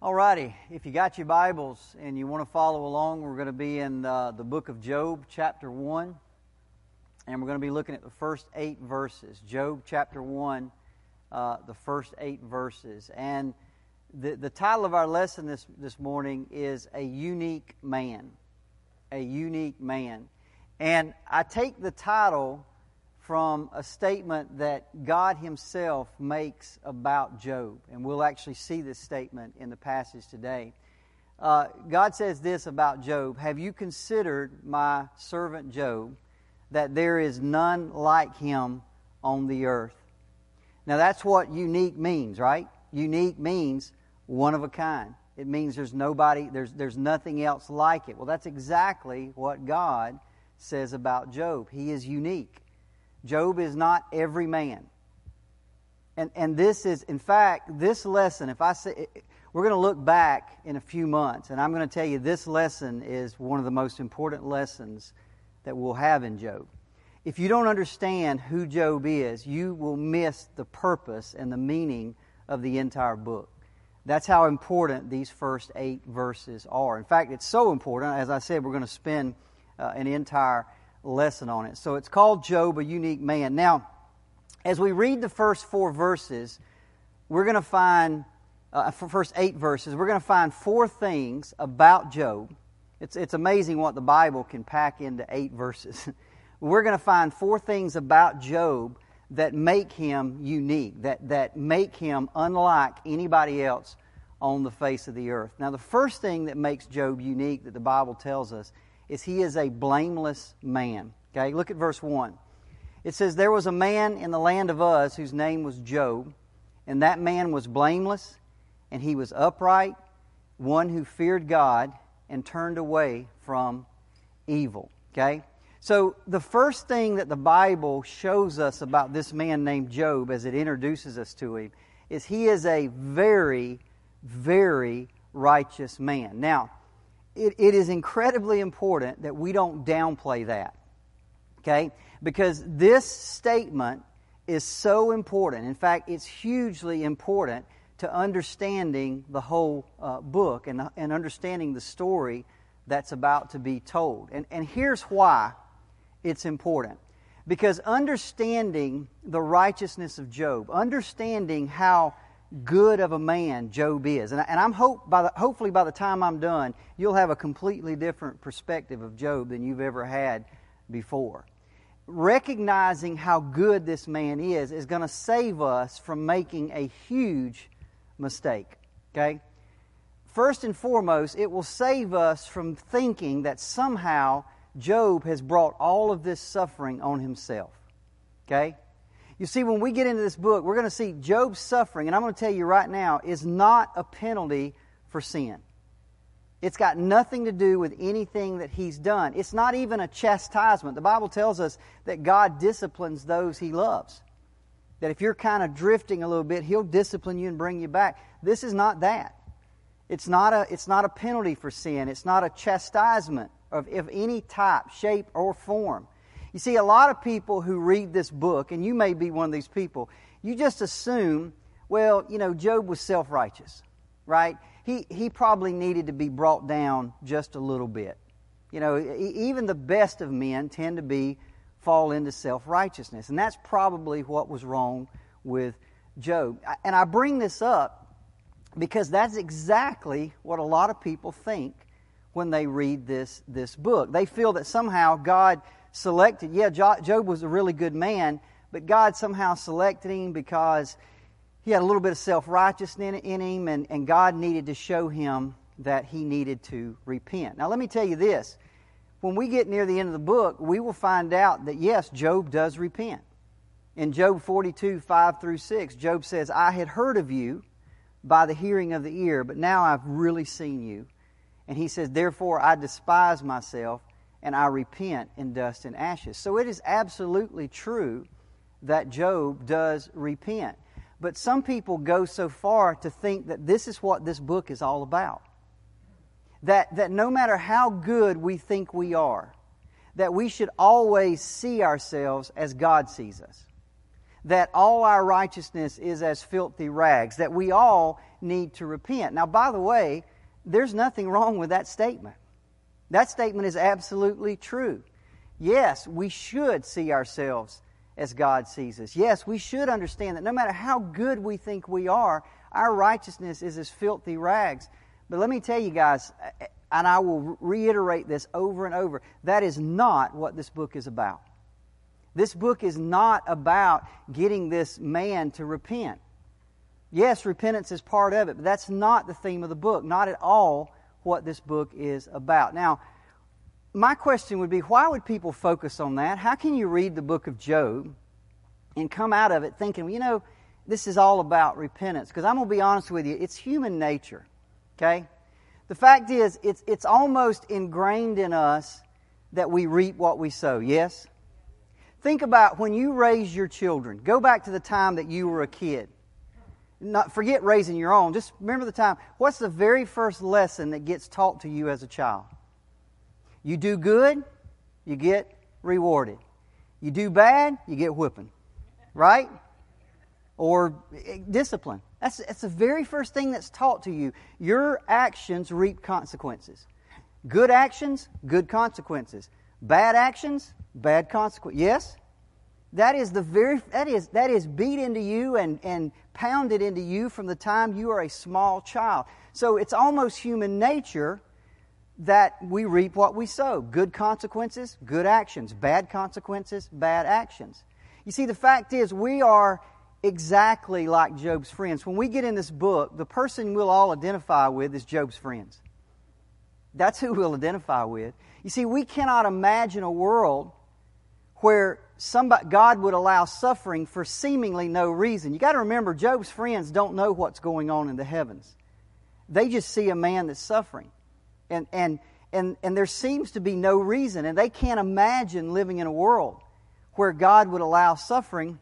Alrighty, if you got your Bibles and you want to follow along, we're going to be in the book of Job, chapter 1, and we're going to be looking at the first eight verses. Job, chapter 1, uh, the first eight verses. And the, the title of our lesson this, this morning is A Unique Man. A Unique Man. And I take the title from a statement that God Himself makes about Job. And we'll actually see this statement in the passage today. Uh, God says this about Job Have you considered my servant Job, that there is none like him on the earth? Now, that's what unique means, right? Unique means one of a kind. It means there's nobody, there's, there's nothing else like it. Well, that's exactly what God says about Job. He is unique. Job is not every man. And, and this is, in fact, this lesson, if I say, we're going to look back in a few months, and I'm going to tell you this lesson is one of the most important lessons that we'll have in Job. If you don't understand who Job is, you will miss the purpose and the meaning of the entire book. That's how important these first eight verses are. In fact, it's so important, as I said, we're going to spend uh, an entire lesson on it. So it's called Job, a unique man. Now, as we read the first four verses, we're going to find, uh, first eight verses, we're going to find four things about Job. It's, it's amazing what the Bible can pack into eight verses. we're going to find four things about Job that make him unique, that, that make him unlike anybody else on the face of the earth. Now, the first thing that makes Job unique that the Bible tells us is he is a blameless man. Okay, look at verse 1. It says, There was a man in the land of Uz whose name was Job, and that man was blameless, and he was upright, one who feared God and turned away from evil. Okay? So, the first thing that the Bible shows us about this man named Job as it introduces us to him is he is a very, very righteous man. Now, it, it is incredibly important that we don't downplay that. Okay? Because this statement is so important. In fact, it's hugely important to understanding the whole uh, book and, and understanding the story that's about to be told. And, and here's why it's important. Because understanding the righteousness of Job, understanding how good of a man Job is. And, and I'm hope by the, hopefully by the time I'm done, you'll have a completely different perspective of Job than you've ever had before. Recognizing how good this man is is going to save us from making a huge mistake. Okay? First and foremost, it will save us from thinking that somehow Job has brought all of this suffering on himself. Okay? You see, when we get into this book, we're going to see Job's suffering, and I'm going to tell you right now, is not a penalty for sin. It's got nothing to do with anything that he's done. It's not even a chastisement. The Bible tells us that God disciplines those he loves. That if you're kind of drifting a little bit, he'll discipline you and bring you back. This is not that. It's not a, it's not a penalty for sin. It's not a chastisement of, of any type, shape, or form. You see, a lot of people who read this book, and you may be one of these people, you just assume, well, you know, Job was self righteous, right? He, he probably needed to be brought down just a little bit. You know, even the best of men tend to be fall into self righteousness. And that's probably what was wrong with Job. And I bring this up because that's exactly what a lot of people think when they read this, this book. They feel that somehow God selected. Yeah, Job was a really good man, but God somehow selected him because he had a little bit of self righteousness in him, and, and God needed to show him that he needed to repent. Now, let me tell you this. When we get near the end of the book, we will find out that yes, Job does repent. In Job 42, 5 through 6, Job says, I had heard of you by the hearing of the ear, but now I've really seen you. And he says, Therefore I despise myself and I repent in dust and ashes. So it is absolutely true that Job does repent. But some people go so far to think that this is what this book is all about. That, that no matter how good we think we are, that we should always see ourselves as God sees us. that all our righteousness is as filthy rags, that we all need to repent. Now, by the way, there's nothing wrong with that statement. That statement is absolutely true. Yes, we should see ourselves as God sees us. Yes, we should understand that no matter how good we think we are, our righteousness is as filthy rags. But let me tell you guys, and I will reiterate this over and over, that is not what this book is about. This book is not about getting this man to repent. Yes, repentance is part of it, but that's not the theme of the book, not at all what this book is about. Now, my question would be why would people focus on that? How can you read the book of Job and come out of it thinking, well, you know, this is all about repentance? Because I'm going to be honest with you, it's human nature, okay? The fact is, it's, it's almost ingrained in us that we reap what we sow, yes? Think about when you raise your children. Go back to the time that you were a kid. Not forget raising your own. Just remember the time. What's the very first lesson that gets taught to you as a child? You do good, you get rewarded. You do bad, you get whipping. Right? Or eh, discipline. That's, that's the very first thing that's taught to you. Your actions reap consequences. Good actions, good consequences. Bad actions, bad consequences. Yes? That is the very that is that is beat into you and, and pounded into you from the time you are a small child. So it's almost human nature that we reap what we sow. Good consequences, good actions. Bad consequences, bad actions. You see, the fact is we are exactly like Job's friends. When we get in this book, the person we'll all identify with is Job's friends. That's who we'll identify with. You see, we cannot imagine a world where somebody, God would allow suffering for seemingly no reason. You got to remember, Job's friends don't know what's going on in the heavens. They just see a man that's suffering. And, and, and, and there seems to be no reason. And they can't imagine living in a world where God would allow suffering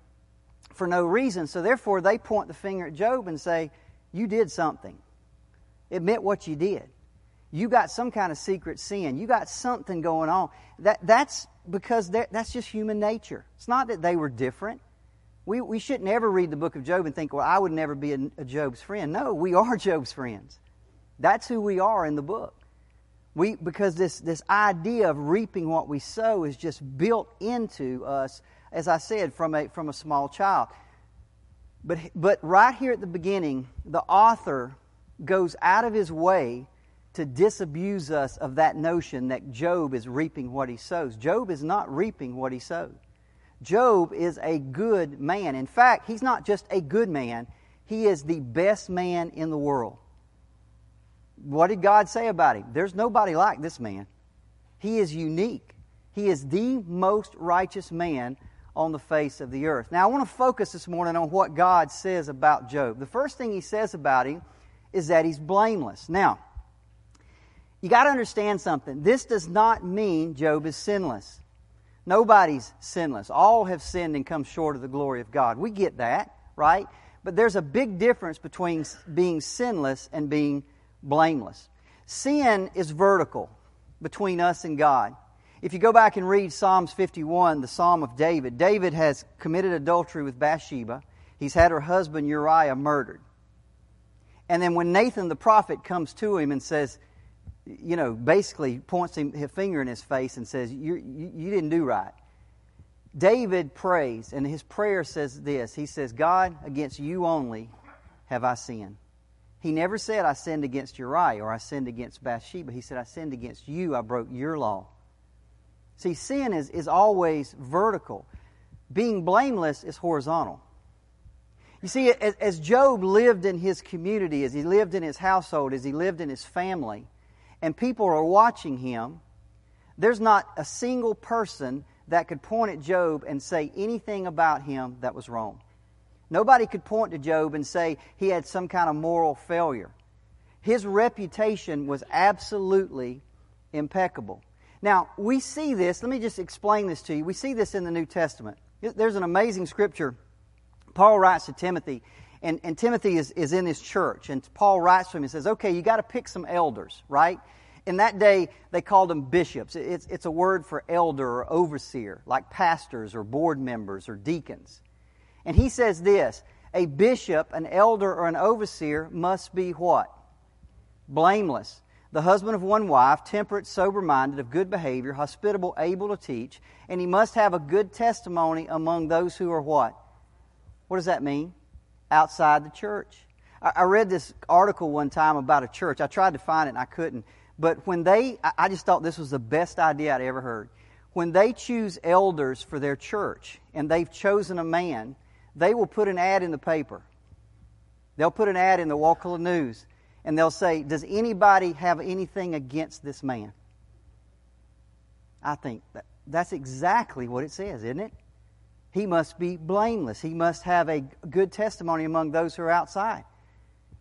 for no reason. So therefore, they point the finger at Job and say, You did something. Admit what you did. You got some kind of secret sin. You got something going on. That, that's because that's just human nature. It's not that they were different. We, we shouldn't ever read the book of Job and think, well, I would never be a, a Job's friend. No, we are Job's friends. That's who we are in the book. We, because this, this idea of reaping what we sow is just built into us, as I said, from a, from a small child. But, but right here at the beginning, the author goes out of his way to disabuse us of that notion that Job is reaping what he sows. Job is not reaping what he sowed. Job is a good man. In fact, he's not just a good man, he is the best man in the world. What did God say about him? There's nobody like this man. He is unique. He is the most righteous man on the face of the earth. Now, I want to focus this morning on what God says about Job. The first thing he says about him is that he's blameless. Now, you got to understand something. This does not mean Job is sinless. Nobody's sinless. All have sinned and come short of the glory of God. We get that, right? But there's a big difference between being sinless and being blameless. Sin is vertical between us and God. If you go back and read Psalms 51, the Psalm of David, David has committed adultery with Bathsheba. He's had her husband Uriah murdered. And then when Nathan the prophet comes to him and says, you know, basically points him, his finger in his face and says, you, you, you didn't do right. David prays, and his prayer says this He says, God, against you only have I sinned. He never said, I sinned against Uriah or I sinned against Bathsheba. He said, I sinned against you. I broke your law. See, sin is, is always vertical, being blameless is horizontal. You see, as, as Job lived in his community, as he lived in his household, as he lived in his family, and people are watching him, there's not a single person that could point at Job and say anything about him that was wrong. Nobody could point to Job and say he had some kind of moral failure. His reputation was absolutely impeccable. Now, we see this, let me just explain this to you. We see this in the New Testament. There's an amazing scripture. Paul writes to Timothy, and, and Timothy is, is in his church, and Paul writes to him and says, Okay, you got to pick some elders, right? In that day, they called them bishops. It's, it's a word for elder or overseer, like pastors or board members or deacons. And he says this a bishop, an elder, or an overseer must be what? Blameless. The husband of one wife, temperate, sober minded, of good behavior, hospitable, able to teach, and he must have a good testimony among those who are what? What does that mean? Outside the church. I read this article one time about a church. I tried to find it and I couldn't. But when they, I just thought this was the best idea I'd ever heard. When they choose elders for their church and they've chosen a man, they will put an ad in the paper. They'll put an ad in the Wakulla News and they'll say, Does anybody have anything against this man? I think that, that's exactly what it says, isn't it? He must be blameless. He must have a good testimony among those who are outside.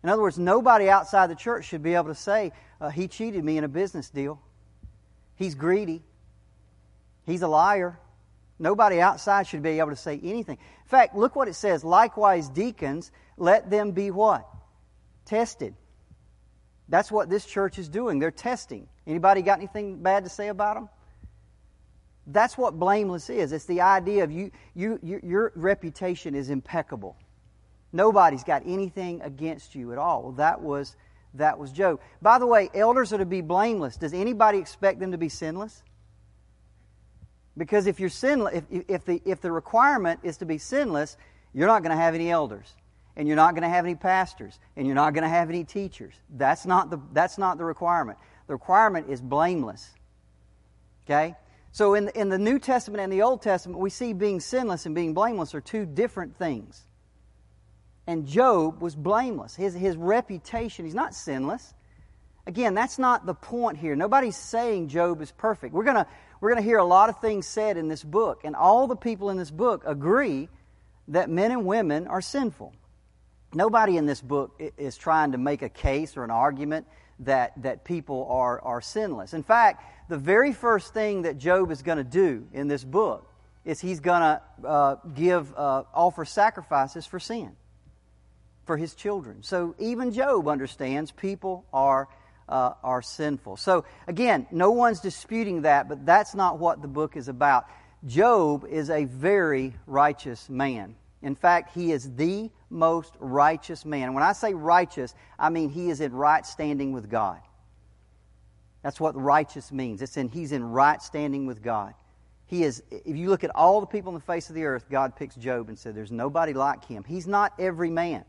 In other words, nobody outside the church should be able to say, uh, He cheated me in a business deal. He's greedy. He's a liar. Nobody outside should be able to say anything. In fact, look what it says. Likewise, deacons, let them be what? Tested. That's what this church is doing. They're testing. Anybody got anything bad to say about them? That's what blameless is. It's the idea of you, you, you your reputation is impeccable. Nobody's got anything against you at all. Well, that was that was Job. By the way, elders are to be blameless. Does anybody expect them to be sinless? Because if you're sinless, if, if, the, if the requirement is to be sinless, you're not going to have any elders. And you're not going to have any pastors. And you're not going to have any teachers. That's not, the, that's not the requirement. The requirement is blameless. Okay? So in, in the New Testament and the Old Testament, we see being sinless and being blameless are two different things. And Job was blameless. His, his reputation, he's not sinless. Again, that's not the point here. Nobody's saying Job is perfect. We're going we're going to hear a lot of things said in this book, and all the people in this book agree that men and women are sinful. Nobody in this book is trying to make a case or an argument that, that people are, are sinless. In fact, the very first thing that Job is going to do in this book is he's going to uh, give uh, offer sacrifices for sin for his children. So even Job understands people are uh, are sinful. So, again, no one's disputing that, but that's not what the book is about. Job is a very righteous man. In fact, he is the most righteous man. When I say righteous, I mean he is in right standing with God. That's what righteous means. It's in he's in right standing with God. He is if you look at all the people on the face of the earth, God picks Job and said there's nobody like him. He's not every man.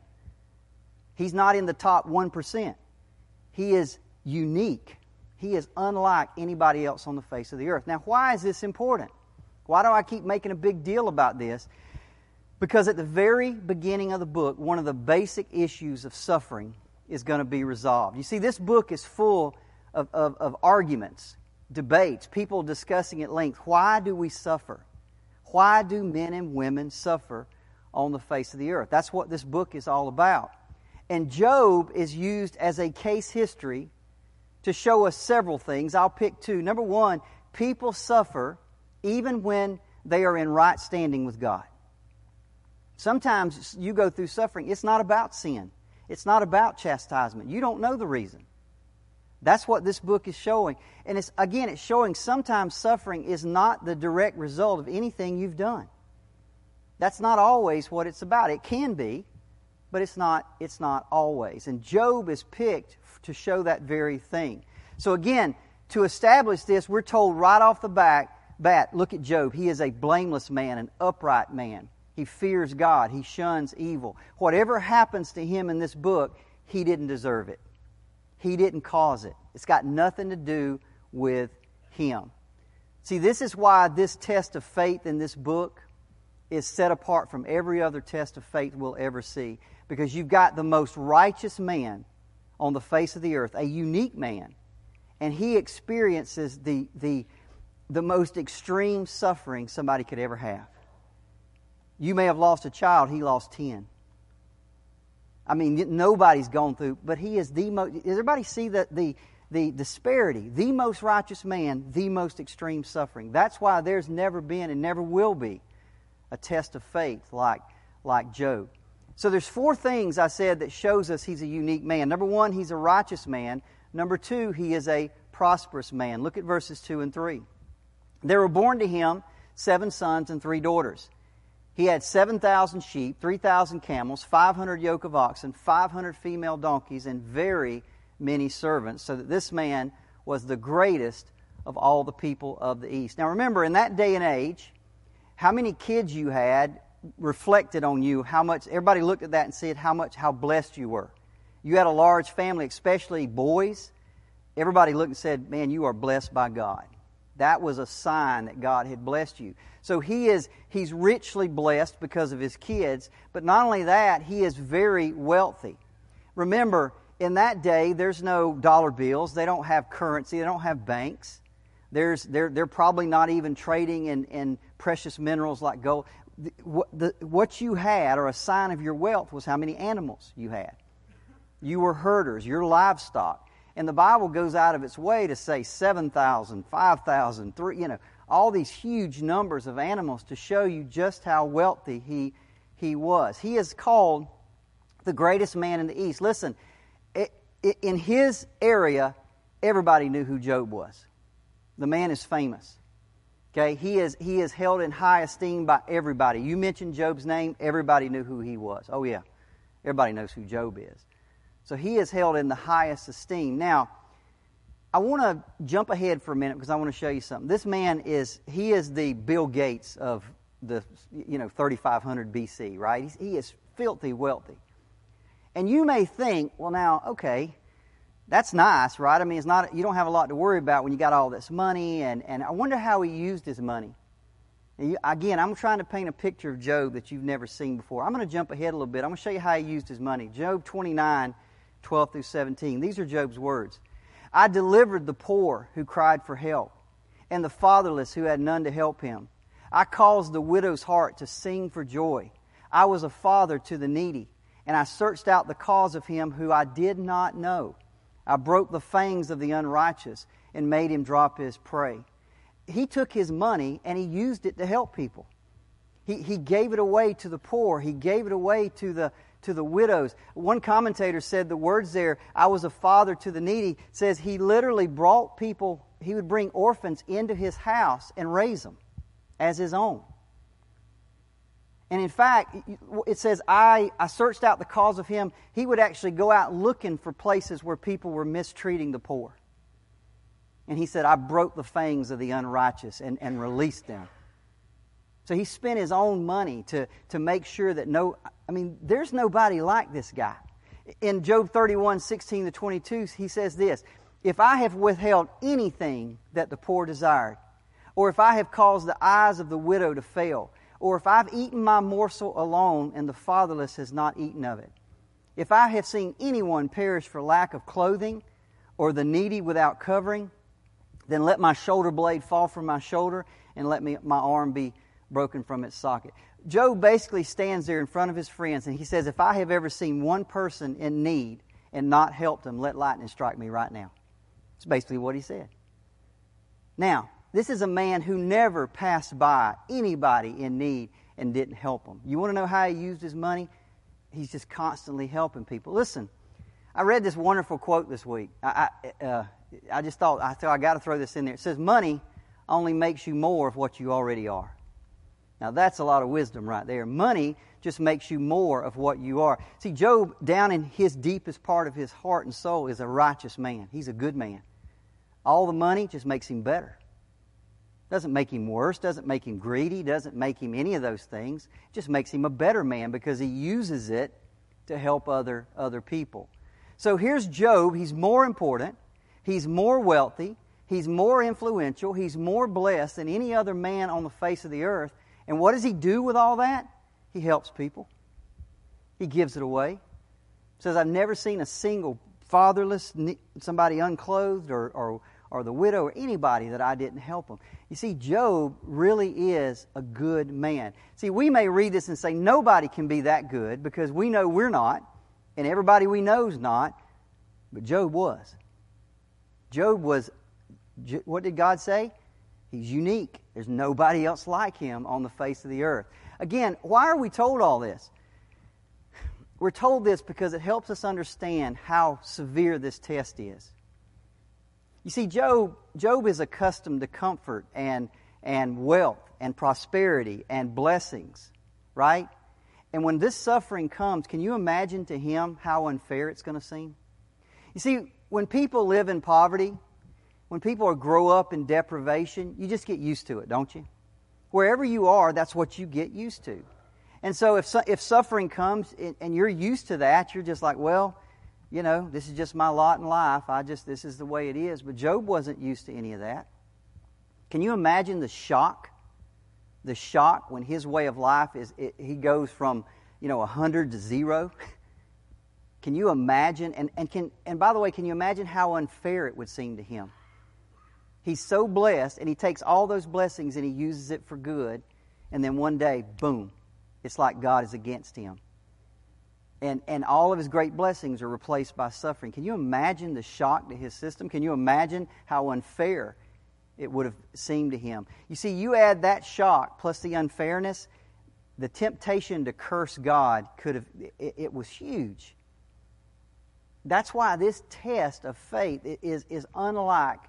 He's not in the top 1%. He is unique. He is unlike anybody else on the face of the earth. Now, why is this important? Why do I keep making a big deal about this? Because at the very beginning of the book, one of the basic issues of suffering is going to be resolved. You see, this book is full of, of, of arguments, debates, people discussing at length why do we suffer? Why do men and women suffer on the face of the earth? That's what this book is all about. And Job is used as a case history to show us several things. I'll pick two. Number one, people suffer even when they are in right standing with God. Sometimes you go through suffering, it's not about sin, it's not about chastisement. You don't know the reason. That's what this book is showing. And it's again, it's showing sometimes suffering is not the direct result of anything you've done. That's not always what it's about. It can be, but it's not it's not always. And Job is picked to show that very thing. So again, to establish this, we're told right off the back, bat, look at Job. He is a blameless man, an upright man. He fears God. He shuns evil. Whatever happens to him in this book, he didn't deserve it. He didn't cause it. It's got nothing to do with him. See, this is why this test of faith in this book is set apart from every other test of faith we'll ever see. Because you've got the most righteous man on the face of the earth, a unique man, and he experiences the, the, the most extreme suffering somebody could ever have. You may have lost a child, he lost 10. I mean, nobody's gone through, but he is the most. Does everybody see the, the, the disparity? The most righteous man, the most extreme suffering. That's why there's never been and never will be a test of faith like, like Job. So there's four things I said that shows us he's a unique man. Number one, he's a righteous man. Number two, he is a prosperous man. Look at verses 2 and 3. There were born to him seven sons and three daughters. He had 7,000 sheep, 3,000 camels, 500 yoke of oxen, 500 female donkeys, and very many servants, so that this man was the greatest of all the people of the East. Now remember, in that day and age, how many kids you had reflected on you, how much, everybody looked at that and said how much, how blessed you were. You had a large family, especially boys. Everybody looked and said, man, you are blessed by God. That was a sign that God had blessed you. So he is he's richly blessed because of his kids, but not only that, he is very wealthy. Remember, in that day there's no dollar bills, they don't have currency, they don't have banks. There's they're they're probably not even trading in, in precious minerals like gold. What, the, what you had, or a sign of your wealth, was how many animals you had. You were herders, your livestock. And the Bible goes out of its way to say 7,000, 5,000, 3, you know, all these huge numbers of animals to show you just how wealthy he, he was. He is called the greatest man in the East. Listen, it, it, in his area, everybody knew who Job was. The man is famous. Okay, he is he is held in high esteem by everybody. You mentioned Job's name, everybody knew who he was. Oh yeah, everybody knows who Job is. So he is held in the highest esteem. Now, I want to jump ahead for a minute because I want to show you something. This man is, he is the Bill Gates of the, you know, 3500 BC, right? He's, he is filthy wealthy. And you may think, well, now, okay, that's nice, right? I mean, it's not, you don't have a lot to worry about when you got all this money, and, and I wonder how he used his money. Again, I'm trying to paint a picture of Job that you've never seen before. I'm going to jump ahead a little bit. I'm going to show you how he used his money. Job 29, 12 through 17. These are Job's words. I delivered the poor who cried for help, and the fatherless who had none to help him. I caused the widow's heart to sing for joy. I was a father to the needy, and I searched out the cause of him who I did not know. I broke the fangs of the unrighteous and made him drop his prey. He took his money and he used it to help people. He, he gave it away to the poor. He gave it away to the, to the widows. One commentator said the words there, I was a father to the needy, says he literally brought people, he would bring orphans into his house and raise them as his own. And in fact, it says, I, I searched out the cause of him. He would actually go out looking for places where people were mistreating the poor. And he said, I broke the fangs of the unrighteous and, and released them. So he spent his own money to, to make sure that no, I mean, there's nobody like this guy. In Job 31, 16 to 22, he says this If I have withheld anything that the poor desired, or if I have caused the eyes of the widow to fail, or if I've eaten my morsel alone and the fatherless has not eaten of it, if I have seen anyone perish for lack of clothing, or the needy without covering, then let my shoulder blade fall from my shoulder, and let me, my arm be broken from its socket. Job basically stands there in front of his friends and he says, If I have ever seen one person in need and not helped them, let lightning strike me right now. That's basically what he said. Now, this is a man who never passed by anybody in need and didn't help them. You want to know how he used his money? He's just constantly helping people. Listen, I read this wonderful quote this week. I, I, uh, I just thought I thought I got to throw this in there. It says, "Money only makes you more of what you already are." Now, that's a lot of wisdom right there. Money just makes you more of what you are. See, Job, down in his deepest part of his heart and soul, is a righteous man. He's a good man. All the money just makes him better. Doesn't make him worse, doesn't make him greedy, doesn't make him any of those things. Just makes him a better man because he uses it to help other, other people. So here's Job. He's more important, he's more wealthy, he's more influential, he's more blessed than any other man on the face of the earth. And what does he do with all that? He helps people. He gives it away. Says, I've never seen a single fatherless, somebody unclothed, or, or, or the widow, or anybody that I didn't help them. You see, Job really is a good man. See, we may read this and say, nobody can be that good because we know we're not, and everybody we know's not, but Job was. Job was, what did God say? He's unique. There's nobody else like him on the face of the earth. Again, why are we told all this? We're told this because it helps us understand how severe this test is. You see, Job, Job is accustomed to comfort and, and wealth and prosperity and blessings, right? And when this suffering comes, can you imagine to him how unfair it's going to seem? You see, when people live in poverty, when people grow up in deprivation, you just get used to it, don't you? Wherever you are, that's what you get used to. And so if, if suffering comes and you're used to that, you're just like, well, you know, this is just my lot in life. I just, this is the way it is. But Job wasn't used to any of that. Can you imagine the shock? The shock when his way of life is, it, he goes from, you know, 100 to zero. Can you imagine? And, and, can, and by the way, can you imagine how unfair it would seem to him? He's so blessed, and he takes all those blessings and he uses it for good. And then one day, boom, it's like God is against him. And, and all of his great blessings are replaced by suffering. Can you imagine the shock to his system? Can you imagine how unfair it would have seemed to him? You see, you add that shock plus the unfairness, the temptation to curse God could have, it, it was huge. That's why this test of faith is, is unlike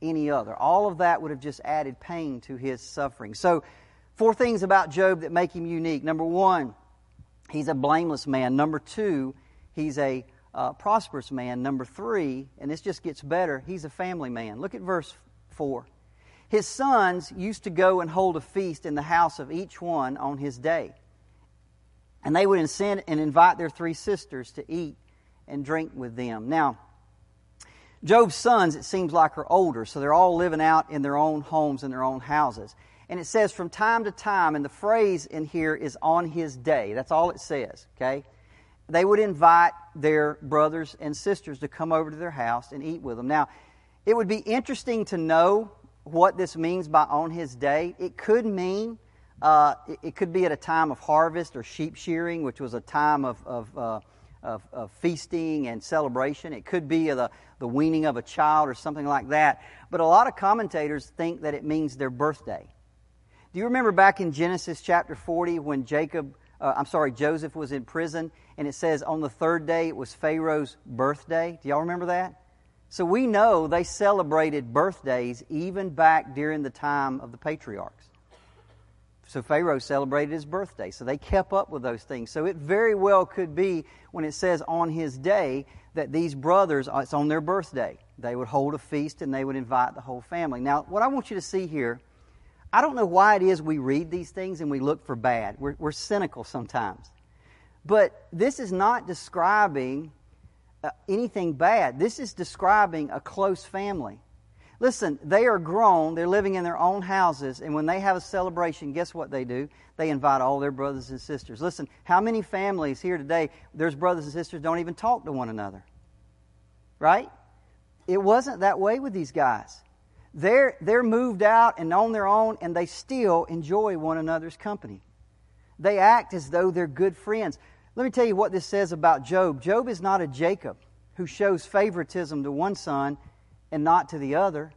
any other. All of that would have just added pain to his suffering. So, four things about Job that make him unique. Number one, he's a blameless man. Number two, he's a uh, prosperous man. Number three, and this just gets better, he's a family man. Look at verse 4. His sons used to go and hold a feast in the house of each one on his day. And they would send and invite their three sisters to eat and drink with them. Now, Job's sons, it seems like, are older, so they're all living out in their own homes and their own houses. And it says from time to time, and the phrase in here is on his day. That's all it says, okay? They would invite their brothers and sisters to come over to their house and eat with them. Now, it would be interesting to know what this means by on his day. It could mean, uh, it, it, could be at a time of harvest or sheep shearing, which was a time of, of uh, of, of feasting and celebration. It could be the, the weaning of a child or something like that. But a lot of commentators think that it means their birthday. You remember back in Genesis chapter 40 when Jacob, uh, I'm sorry, Joseph was in prison and it says on the third day it was Pharaoh's birthday? Do y'all remember that? So we know they celebrated birthdays even back during the time of the patriarchs. So Pharaoh celebrated his birthday. So they kept up with those things. So it very well could be when it says on his day that these brothers, uh, it's on their birthday. They would hold a feast and they would invite the whole family. Now, what I want you to see here, I don't know why it is we read these things and we look for bad. We're, we're cynical sometimes. But this is not describing uh, anything bad. This is describing a close family. Listen, they are grown, they're living in their own houses, and when they have a celebration, guess what they do? They invite all their brothers and sisters. Listen, how many families here today, there's brothers and sisters don't even talk to one another? Right? It wasn't that way with these guys. They're, they're moved out and on their own, and they still enjoy one another's company. They act as though they're good friends. Let me tell you what this says about Job. Job is not a Jacob who shows favoritism to one son and not to the other.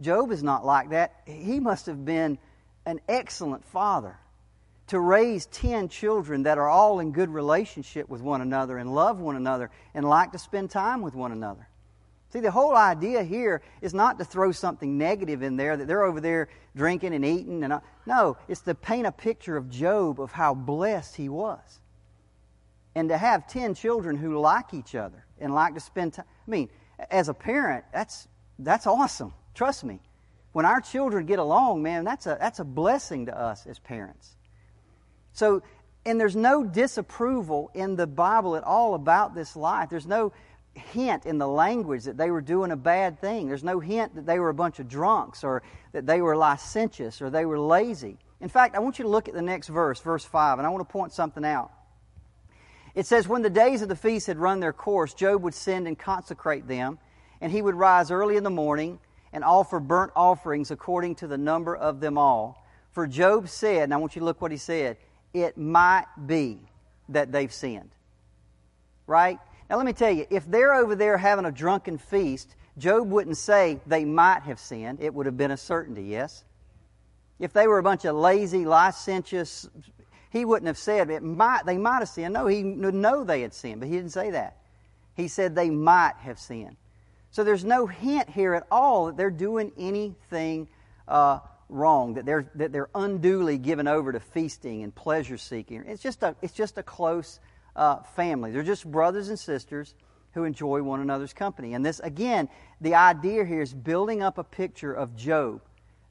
Job is not like that. He must have been an excellent father to raise 10 children that are all in good relationship with one another and love one another and like to spend time with one another. See, the whole idea here is not to throw something negative in there that they're over there drinking and eating and uh, no, it's to paint a picture of Job of how blessed he was. And to have 10 children who like each other and like to spend time. I mean, as a parent, that's, that's awesome. Trust me. When our children get along, man, that's a, that's a blessing to us as parents. So, and there's no disapproval in the Bible at all about this life. There's no hint in the language that they were doing a bad thing. There's no hint that they were a bunch of drunks or that they were licentious or they were lazy. In fact, I want you to look at the next verse, verse 5, and I want to point something out. It says, When the days of the feast had run their course, Job would send and consecrate them, and he would rise early in the morning and offer burnt offerings according to the number of them all. For Job said, and I want you to look what he said, it might be that they've sinned. Right? Now let me tell you, if they're over there having a drunken feast, Job wouldn't say they might have sinned. It would have been a certainty, yes? If they were a bunch of lazy, licentious he wouldn't have said it might they might have sinned. No, he would know they had sinned, but he didn't say that. He said they might have sinned. So there's no hint here at all that they're doing anything uh, wrong, that they're, that they're unduly given over to feasting and pleasure seeking. It's just a, it's just a close uh, family. They're just brothers and sisters who enjoy one another's company. And this, again, the idea here is building up a picture of Job.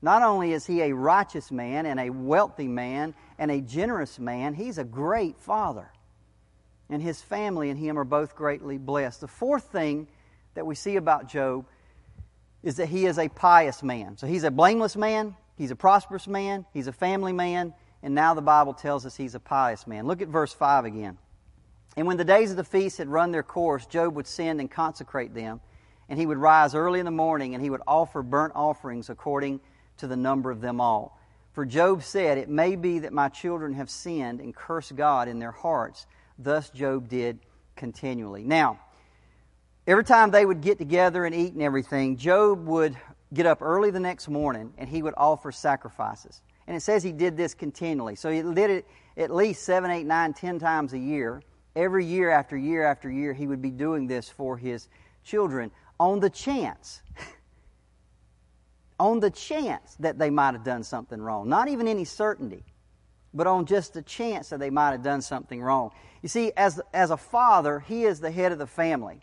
Not only is he a righteous man and a wealthy man and a generous man, he's a great father. And his family and him are both greatly blessed. The fourth thing that we see about Job is that he is a pious man. So he's a blameless man, he's a prosperous man, he's a family man, and now the Bible tells us he's a pious man. Look at verse 5 again. And when the days of the feast had run their course, Job would send and consecrate them, and he would rise early in the morning, and he would offer burnt offerings according to the number of them all. For Job said, It may be that my children have sinned and cursed God in their hearts. Thus Job did continually. Now, every time they would get together and eat and everything, Job would get up early the next morning and he would offer sacrifices. And it says he did this continually. So he did it at least seven, eight, nine, ten times a year. Every year after year after year, he would be doing this for his children on the chance, on the chance that they might have done something wrong. Not even any certainty, but on just the chance that they might have done something wrong. You see, as, as a father, he is the head of the family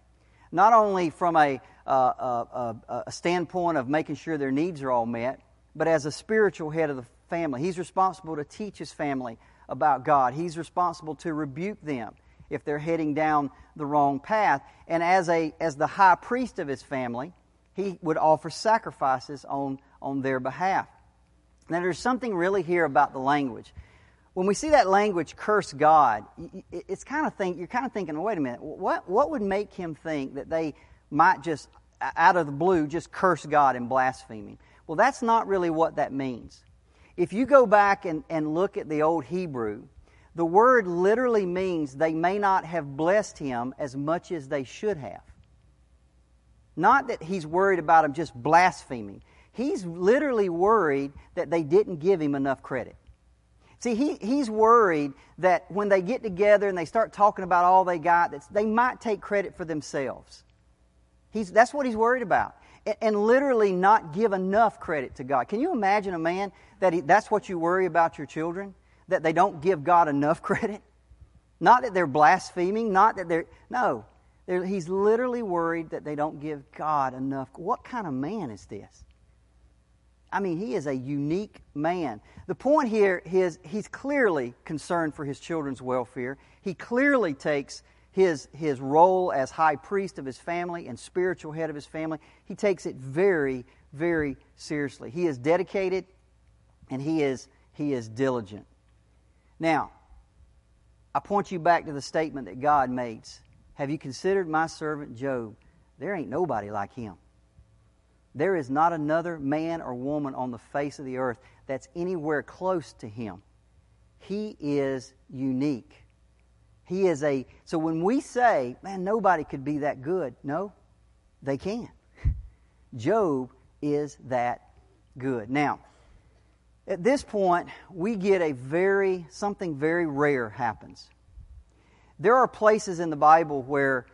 not only from a, uh, a, a, standpoint of making sure their needs are all met, but as a spiritual head of the family. He's responsible to teach his family about God. He's responsible to rebuke them if they're heading down the wrong path. And as, a, as the high priest of his family, he would offer sacrifices on, on their behalf. Now, there's something really here about the language when we see that language, curse God, it's kind of think, you're kind of thinking, wait a minute, what, what would make him think that they might just, out of the blue, just curse God and blaspheme him? Well, that's not really what that means. If you go back and, and look at the old Hebrew, the word literally means they may not have blessed him as much as they should have. Not that he's worried about him just blaspheming. He's literally worried that they didn't give him enough credit. See, he, he's worried that when they get together and they start talking about all they got, that they might take credit for themselves. He's, that's what he's worried about. And, and literally not give enough credit to God. Can you imagine a man that he, that's what you worry about your children? That they don't give God enough credit? Not that they're blaspheming, not that they're. No. They're, he's literally worried that they don't give God enough. What kind of man is this? I mean, he is a unique man. The point here is he's clearly concerned for his children's welfare. He clearly takes his, his role as high priest of his family and spiritual head of his family, he takes it very, very seriously. He is dedicated and he is, he is diligent. Now, I point you back to the statement that God makes Have you considered my servant Job? There ain't nobody like him. There is not another man or woman on the face of the earth that's anywhere close to him. He is unique. He is a. So when we say, man, nobody could be that good, no, they can. Job is that good. Now, at this point, we get a very, something very rare happens. There are places in the Bible where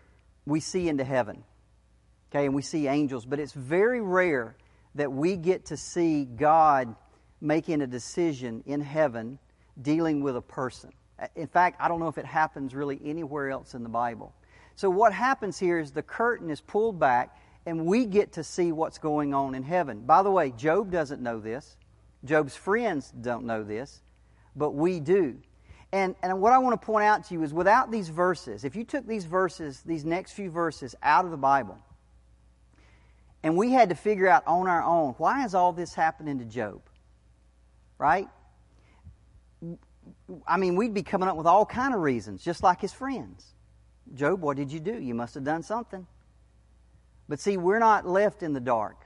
we see into heaven. Okay, and we see angels, but it's very rare that we get to see God making a decision in heaven dealing with a person. In fact, I don't know if it happens really anywhere else in the Bible. So, what happens here is the curtain is pulled back and we get to see what's going on in heaven. By the way, Job doesn't know this, Job's friends don't know this, but we do. And, and what I want to point out to you is without these verses, if you took these verses, these next few verses out of the Bible, and we had to figure out on our own why is all this happening to Job? Right? I mean, we'd be coming up with all kind of reasons, just like his friends. Job, what did you do? You must have done something. But see, we're not left in the dark.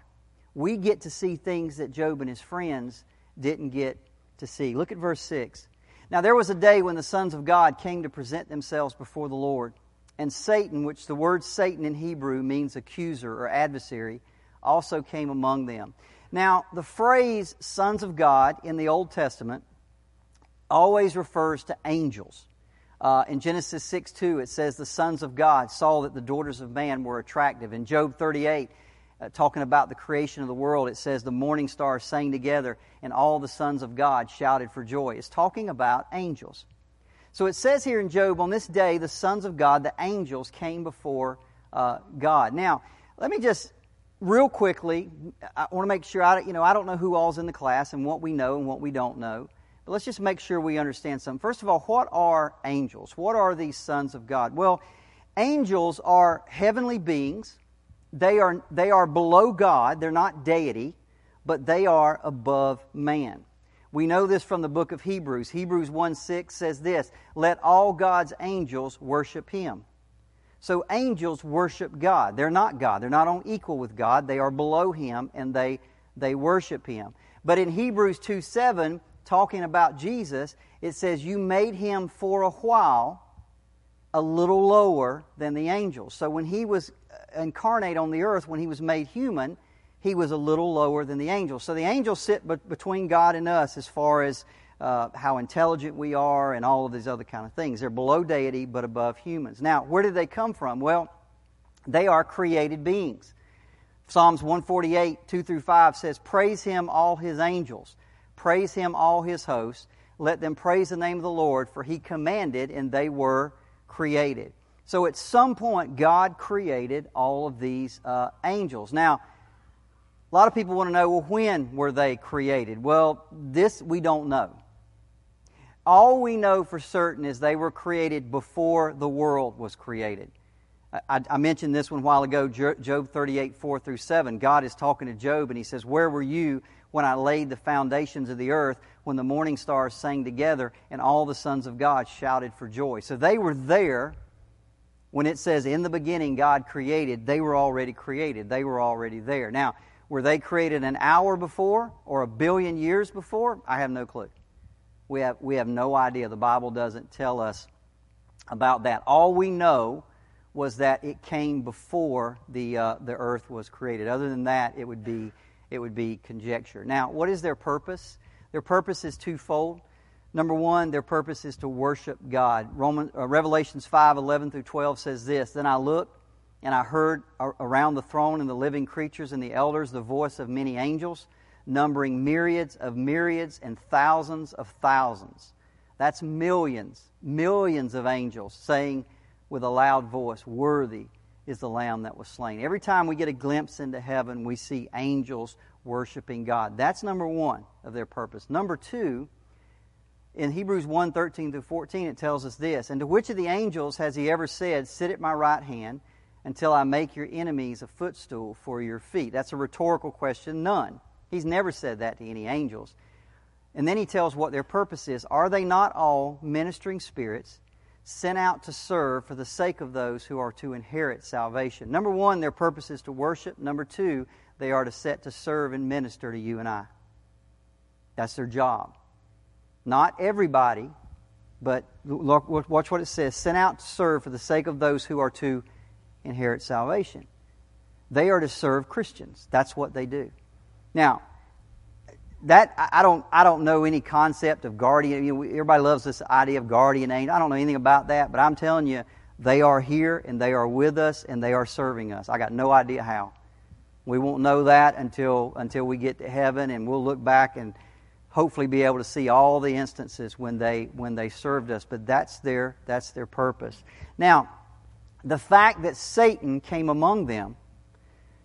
We get to see things that Job and his friends didn't get to see. Look at verse 6. Now, there was a day when the sons of God came to present themselves before the Lord. And Satan, which the word Satan in Hebrew means accuser or adversary, also came among them. Now, the phrase sons of God in the Old Testament always refers to angels. Uh, in Genesis 6 2, it says, The sons of God saw that the daughters of man were attractive. In Job 38, uh, talking about the creation of the world, it says the morning stars sang together and all the sons of God shouted for joy. It's talking about angels. So it says here in Job, on this day, the sons of God, the angels, came before uh, God. Now, let me just real quickly, I want to make sure I, you know, I don't know who all's in the class and what we know and what we don't know. But let's just make sure we understand something. First of all, what are angels? What are these sons of God? Well, angels are heavenly beings. They are, they are below God. They're not deity, but they are above man. We know this from the book of Hebrews. Hebrews 1 6 says this Let all God's angels worship him. So angels worship God. They're not God. They're not on equal with God. They are below him and they, they worship him. But in Hebrews 2 7, talking about Jesus, it says, You made him for a while a little lower than the angels. So when he was incarnate on the earth, when he was made human, he was a little lower than the angels. So the angels sit between God and us as far as uh, how intelligent we are and all of these other kind of things. They're below deity but above humans. Now, where did they come from? Well, they are created beings. Psalms 148, 2 through 5 says, Praise him, all his angels. Praise him, all his hosts. Let them praise the name of the Lord, for he commanded and they were created. So at some point, God created all of these uh, angels. Now, a lot of people want to know, well, when were they created? Well, this we don't know. All we know for certain is they were created before the world was created. I, I, mentioned this one while ago, Job 38, 4 through 7. God is talking to Job, and he says, Where were you when I laid the foundations of the earth, when the morning stars sang together, and all the sons of God shouted for joy? So they were there when it says, In the beginning God created, they were already created. They were already there. Now, were they created an hour before or a billion years before? I have no clue. We have, we have no idea. The Bible doesn't tell us about that. All we know was that it came before the, uh, the earth was created. Other than that, it would, be, it would be conjecture. Now, what is their purpose? Their purpose is twofold. Number one, their purpose is to worship God. Roman, uh, Revelations 5 11 through 12 says this Then I looked, and I heard around the throne and the living creatures and the elders the voice of many angels numbering myriads of myriads and thousands of thousands. That's millions, millions of angels saying with a loud voice, Worthy is the Lamb that was slain. Every time we get a glimpse into heaven, we see angels worshiping God. That's number one of their purpose. Number two, in Hebrews 1 13 through 14, it tells us this And to which of the angels has he ever said, Sit at my right hand until I make your enemies a footstool for your feet? That's a rhetorical question. None. He's never said that to any angels. And then he tells what their purpose is. Are they not all ministering spirits sent out to serve for the sake of those who are to inherit salvation? Number one, their purpose is to worship. Number two, they are to set to serve and minister to you and I. That's their job. Not everybody, but look, watch what it says sent out to serve for the sake of those who are to inherit salvation. They are to serve Christians. That's what they do. Now, that I don't I don't know any concept of guardian. You know, everybody loves this idea of guardian angel. I don't know anything about that, but I'm telling you, they are here and they are with us and they are serving us. I got no idea how. We won't know that until until we get to heaven, and we'll look back and hopefully be able to see all the instances when they when they served us. But that's their that's their purpose. Now, the fact that Satan came among them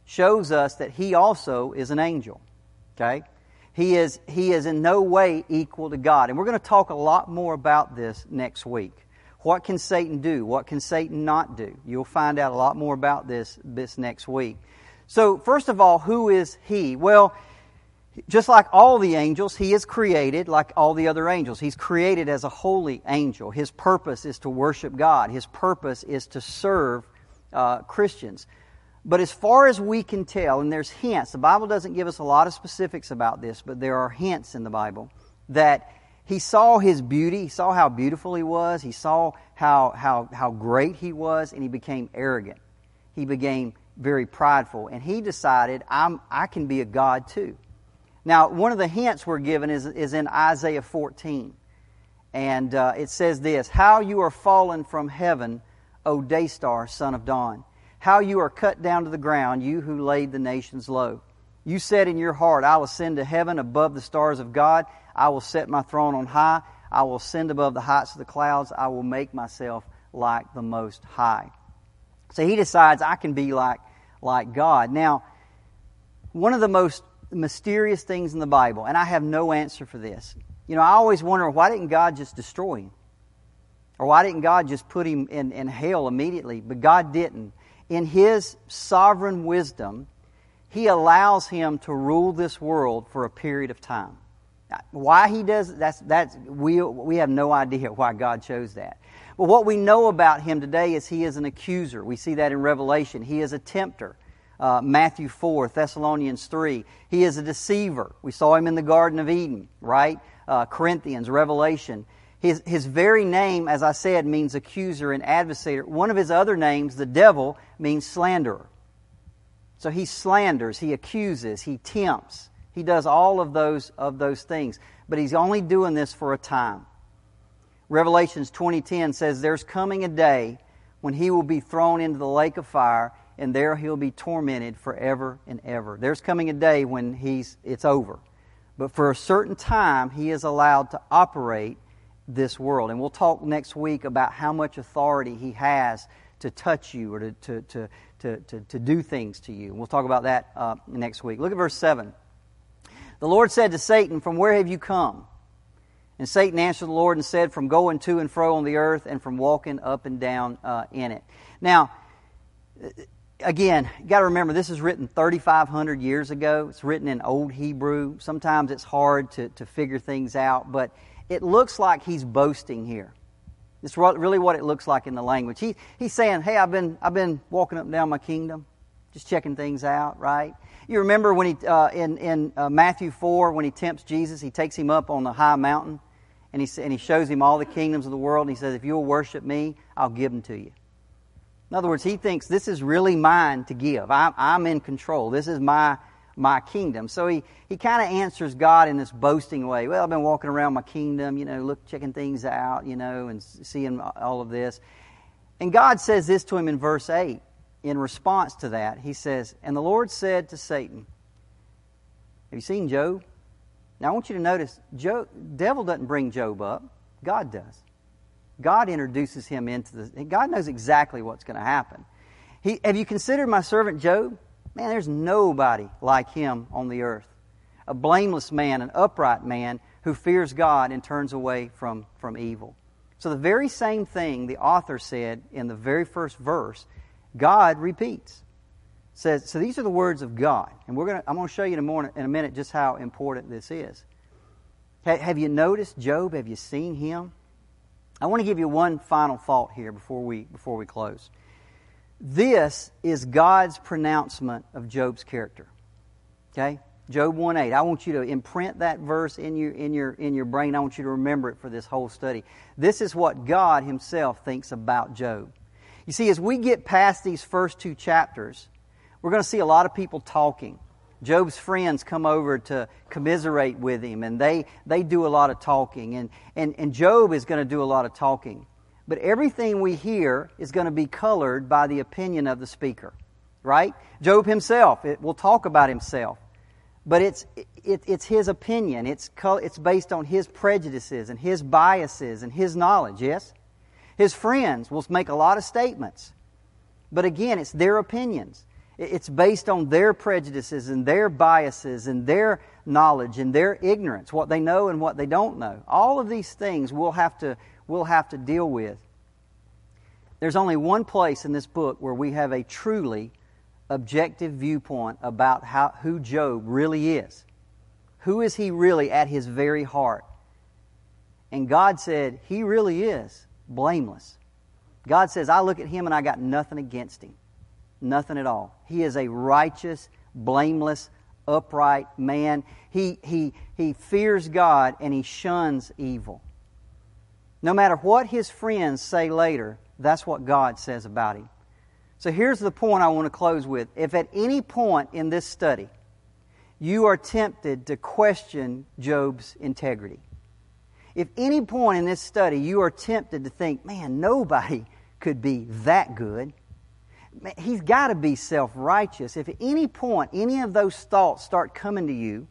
shows us that he also is an angel. Okay? He is, he is in no way equal to God. And we're going to talk a lot more about this next week. What can Satan do? What can Satan not do? You'll find out a lot more about this this next week. So, first of all, who is he? Well, just like all the angels, he is created like all the other angels. He's created as a holy angel. His purpose is to worship God, his purpose is to serve uh, Christians. But as far as we can tell, and there's hints, the Bible doesn't give us a lot of specifics about this, but there are hints in the Bible that he saw his beauty, he saw how beautiful he was, he saw how, how, how great he was, and he became arrogant. He became very prideful, and he decided, I'm, I can be a God too. Now, one of the hints we're given is, is in Isaiah 14. And uh, it says this How you are fallen from heaven, O day star, son of dawn. how you are cut down to the ground, you who laid the nations low. You said in your heart, I will ascend to heaven above the stars of God. I will set my throne on high. I will ascend above the heights of the clouds. I will make myself like the Most High. So he decides I can be like, like God. Now, one of the most mysterious things in the Bible, and I have no answer for this. You know, I always wonder why didn't God just destroy him? Or why didn't God just put him in, in hell immediately? But God didn't. In His sovereign wisdom, He allows him to rule this world for a period of time. Why He does that's that's we we have no idea why God chose that. But what we know about Him today is He is an accuser. We see that in Revelation. He is a tempter. Uh, Matthew 4, Thessalonians 3. He is a deceiver. We saw him in the Garden of Eden, right? Uh, Corinthians, Revelation. His, his very name, as I said, means accuser and adversary. One of his other names, the devil, means slanderer. So he slanders, he accuses, he tempts. He does all of those, of those things. But he's only doing this for a time. Revelations 20:10 says there's coming a day when he will be thrown into the lake of fire and there he'll be tormented forever and ever. There's coming a day when he's it's over. But for a certain time he is allowed to operate this world. And we'll talk next week about how much authority he has to touch you or to, to, to, to, to, to do things to you. We'll talk about that uh, next week. Look at verse 7. The Lord said to Satan, From where have you come? And Satan answered the Lord and said, From going to and fro on the earth and from walking up and down uh, in it. Now, again, you got to remember this is written 3,500 years ago. It's written in Old Hebrew. Sometimes it's hard to, to figure things out, but it looks like he's boasting here. It's really what it looks like in the language. He, he's saying, Hey, I've been, I've been walking up and down my kingdom, just checking things out, right? You remember when he, uh, in, in uh, Matthew 4, when he tempts Jesus, he takes him up on the high mountain and he, and he shows him all the kingdoms of the world. And he says, If you'll worship me, I'll give them to you. In other words, he thinks this is really mine to give. I'm, I'm in control. This is my my kingdom. So he, he kind of answers God in this boasting way. Well, I've been walking around my kingdom, you know, look, checking things out, you know, and seeing all of this. And God says this to him in verse 8. In response to that, he says, And the Lord said to Satan, Have you seen Job? Now I want you to notice, Job, devil doesn't bring Job up. God does. God introduces him into the. God knows exactly what's going to happen. He, have you considered my servant Job? Man, there's nobody like him on the earth. A blameless man, an upright man who fears God and turns away from, from evil. So, the very same thing the author said in the very first verse, God repeats. Says, so these are the words of God. And we're gonna, I'm going to show you in a, more, in a minute just how important this is. Have you noticed Job? Have you seen him? I want to give you one final thought here before we, before we close. This is God's pronouncement of Job's character. Okay? Job 1 8. I want you to imprint that verse in your, in, your, in your brain. I want you to remember it for this whole study. This is what God Himself thinks about Job. You see, as we get past these first two chapters, we're going to see a lot of people talking. Job's friends come over to commiserate with him, and they, they do a lot of talking. And, and, and Job is going to do a lot of talking. But everything we hear is going to be colored by the opinion of the speaker, right? Job himself it will talk about himself, but it's, it, it's his opinion. It's, it's based on his prejudices and his biases and his knowledge, yes? His friends will make a lot of statements, but again, it's their opinions. It's based on their prejudices and their biases and their knowledge and their ignorance, what they know and what they don't know. All of these things we'll have to we'll have to deal with. There's only one place in this book where we have a truly objective viewpoint about how, who Job really is. Who is he really at his very heart? And God said, He really is blameless. God says, I look at him and I got nothing against him. Nothing at all. He is a righteous, blameless, upright man. He, he, he fears God and he shuns evil. No matter what his friends say later, that's what God says about him. So here's the point I want to close with. If at any point in this study you are tempted to question Job's integrity, if any point in this study you are tempted to think, man, nobody could be that good, he's got to be self righteous. If at any point any of those thoughts start coming to you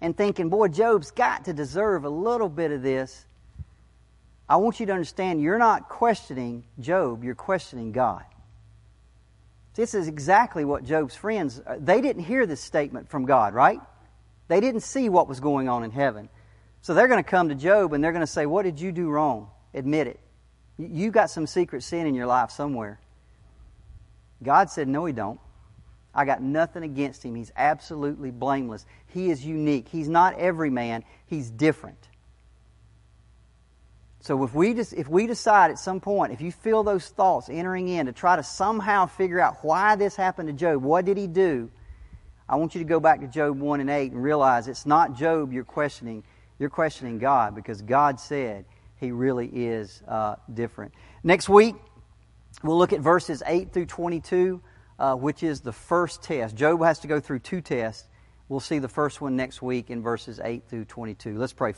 and thinking, boy, Job's got to deserve a little bit of this, I want you to understand you're not questioning Job, you're questioning God. This is exactly what Job's friends, uh, they didn't hear this statement from God, right? They didn't see what was going on in heaven. So they're going to come to Job and they're going to say, What did you do wrong? Admit it. You got some secret sin in your life somewhere. God said, No, he don't. I got nothing against him. He's absolutely blameless. He is unique. He's not every man, he's different. So if we just if we decide at some point, if you feel those thoughts entering in to try to somehow figure out why this happened to Job, what did he do? I want you to go back to Job 1 and 8 and realize it's not Job you're questioning. You're questioning God because God said he really is uh, different. Next week, we'll look at verses 8 through 22, uh, which is the first test. Job has to go through two tests. We'll see the first one next week in verses 8 through 22. Let's pray.